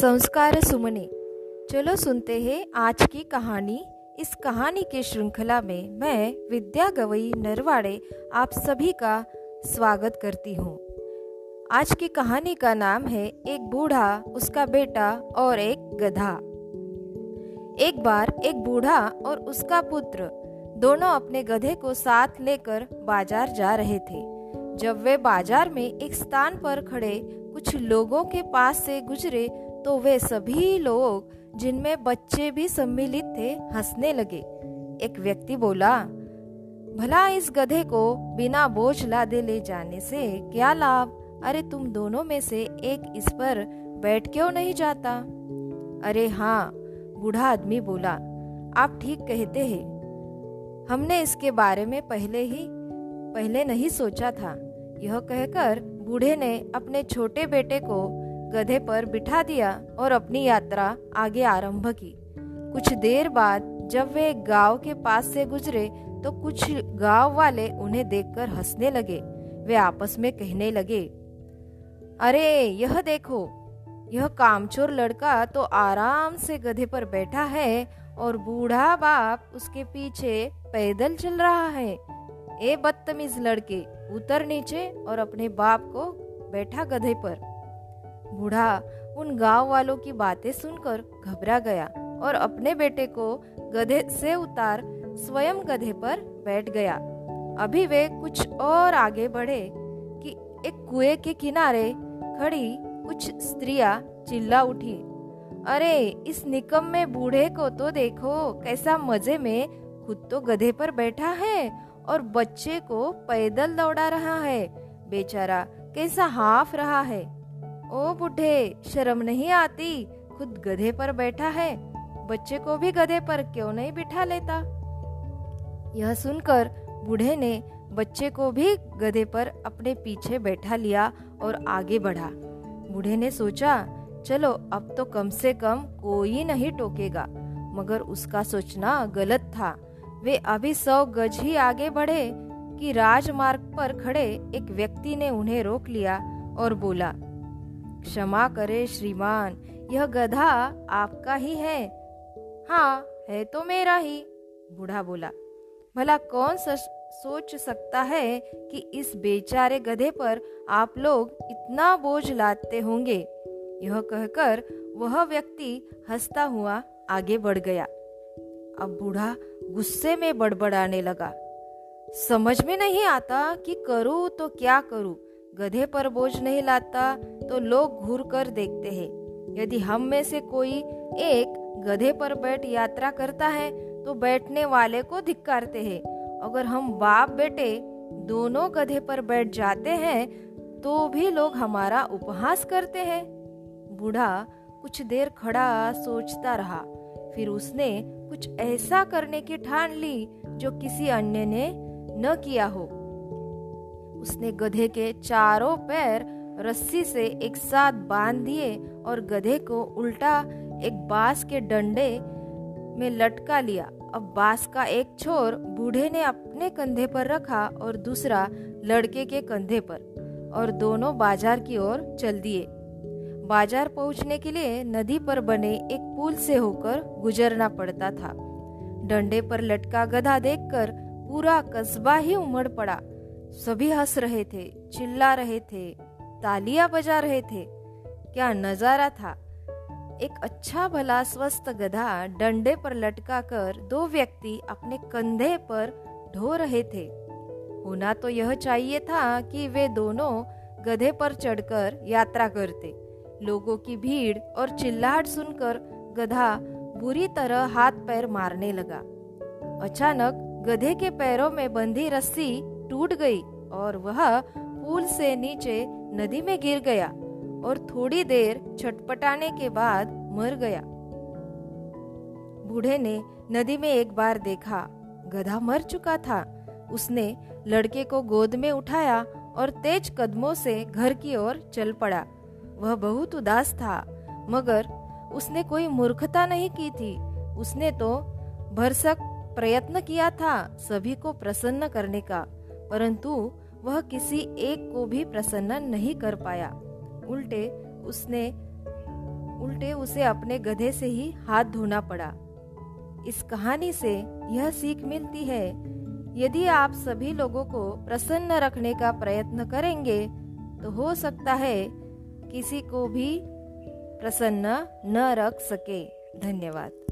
संस्कार सुमने। चलो सुनते हैं आज की कहानी। इस कहानी के श्रृंखला में मैं, विद्या गवई नरवाड़े, आप सभी का स्वागत करती हूँ। आज की कहानी का नाम है एक बूढ़ा, उसका बेटा और एक गधा। एक बार एक बूढ़ा और उसका पुत्र दोनों अपने गधे को साथ लेकर बाज़ार जा रहे थे। जब वे बाज़ार में एक स्थान पर खड़े, कुछ लोगों के पास से गुजरे तो वे सभी लोग, जिनमें बच्चे भी सम्मिलित थे, हंसने लगे। एक व्यक्ति बोला, भला इस गधे को बिना बोझ लादे ले जाने से क्या लाभ? अरे तुम दोनों में से एक इस पर बैठ क्यों नहीं जाता? अरे हाँ बूढ़ा आदमी बोला, आप ठीक कहते हैं। हमने इसके बारे में पहले ही, पहले नहीं सोचा था। यह कहकर बूढ़े ने अपने छोटे बेटे को गधे पर बिठा दिया और अपनी यात्रा आगे आरंभ की। कुछ देर बाद जब वे गाँव के पास से गुजरे तो कुछ गाँव वाले उन्हें देखकर हंसने लगे। वे आपस में कहने लगे, अरे, यह देखो, यह कामचोर लड़का तो आराम से गधे पर बैठा है और बूढ़ा बाप उसके पीछे पैदल चल रहा है। ए बदतमीज लड़के, उतर नीचे और अपने बाप को बैठा गधे पर। बूढ़ा उन गाँव वालों की बातें सुनकर घबरा गया और अपने बेटे को गधे से उतार स्वयं गधे पर बैठ गया। अभी वे कुछ और आगे बढ़े कि एक कुएँ के किनारे खड़ी कुछ स्त्रियाँ चिल्ला उठी, अरे, इस निकम में बूढ़े को तो देखो कैसा मज़े में खुद तो गधे पर बैठा है और बच्चे को पैदल दौड़ा रहा है। बेचारा कैसा हाफ़ रहा है। ओ बूढ़े, शर्म नहीं आती? खुद गधे पर बैठा है। बच्चे को भी गधे पर क्यों नहीं बिठा लेता? यह सुनकर बूढ़े ने बच्चे को भी गधे पर अपने पीछे बैठा लिया और आगे बढ़ा। बूढ़े ने सोचा, चलो, अब तो कम से कम कोई नहीं टोकेगा। मगर उसका सोचना गलत था। वे अभी सौ गज ही आगे बढ़े कि राजमार्ग पर खड़े एक व्यक्ति ने उन्हें रोक लिया और बोला क्षमा करे श्रीमान, यह गधा आपका ही है। हाँ है तो मेरा ही, बूढ़ा बोला। भला कौन सोच सकता है कि इस बेचारे गधे पर आप लोग इतना बोझ लाते होंगे? यह कहकर वह व्यक्ति हंसता हुआ आगे बढ़ गया। अब बूढ़ा गुस्से में बड़बड़ाने लगा। समझ में नहीं आता कि करूँ तो क्या करूँ। गधे पर बोझ नहीं लाता तो लोग घूर कर देखते हैं। यदि हम में से कोई एक गधे पर बैठ यात्रा करता है तो बैठने वाले को धिक्कारते हैं। अगर हम बाप बेटे दोनों गधे पर बैठ जाते हैं तो भी लोग हमारा उपहास करते हैं। बूढ़ा कुछ देर खड़ा सोचता रहा, फिर उसने कुछ ऐसा करने की ठान ली, जो किसी अन्य ने न किया हो। उसने गधे के चारों पैर रस्सी से एक साथ बाँध दिए और गधे को उल्टा एक बाँस के डंडे में लटका लिया। अब बाँस का एक छोर बूढ़े ने अपने कंधे पर रखा और दूसरा लड़के के कंधे पर और दोनों बाज़ार की ओर चल दिए। बाज़ार पहुँचने के लिए नदी पर बने एक पुल से होकर गुजरना पड़ता था। डंडे पर लटका गधा देखकर पूरा कस्बा ही उमड़ पड़ा। सभी हंस रहे थे, चिल्ला रहे थे, तालियाँ बजा रहे थे। क्या नज़ारा था? एक अच्छा भला स्वस्थ गधा डंडे पर लटका कर दो व्यक्ति अपने कंधे पर ढो रहे थे। होना तो यह चाहिए था कि वे दोनों गधे पर चढ़कर यात्रा करते। लोगों की भीड़ और चिल्लाहट सुनकर गधा बुरी तरह हाथ पैर मारने लगा। अचानक गधे के पैरों में बंधी रस्सी टूट गई और वह पुल से नीचे नदी में गिर गया और थोड़ी देर छटपटाने के बाद मर गया। बूढ़े ने नदी में एक बार देखा, गधा मर चुका था। उसने लड़के को गोद में उठाया और तेज कदमों से घर की ओर चल पड़ा। वह बहुत उदास था, मगर उसने कोई मूर्खता नहीं की थी। उसने तो भरसक प्रयत्न किया था सभी को प्रसन्न करने का। परंतु वह किसी एक को भी प्रसन्न नहीं कर पाया। उल्टे उसने, उल्टे उसे अपने गधे से ही हाथ धोना पड़ा। इस कहानी से यह सीख मिलती है, यदि आप सभी लोगों को प्रसन्न रखने का प्रयत्न करेंगे तो हो सकता है किसी को भी प्रसन्न न रख सके। धन्यवाद।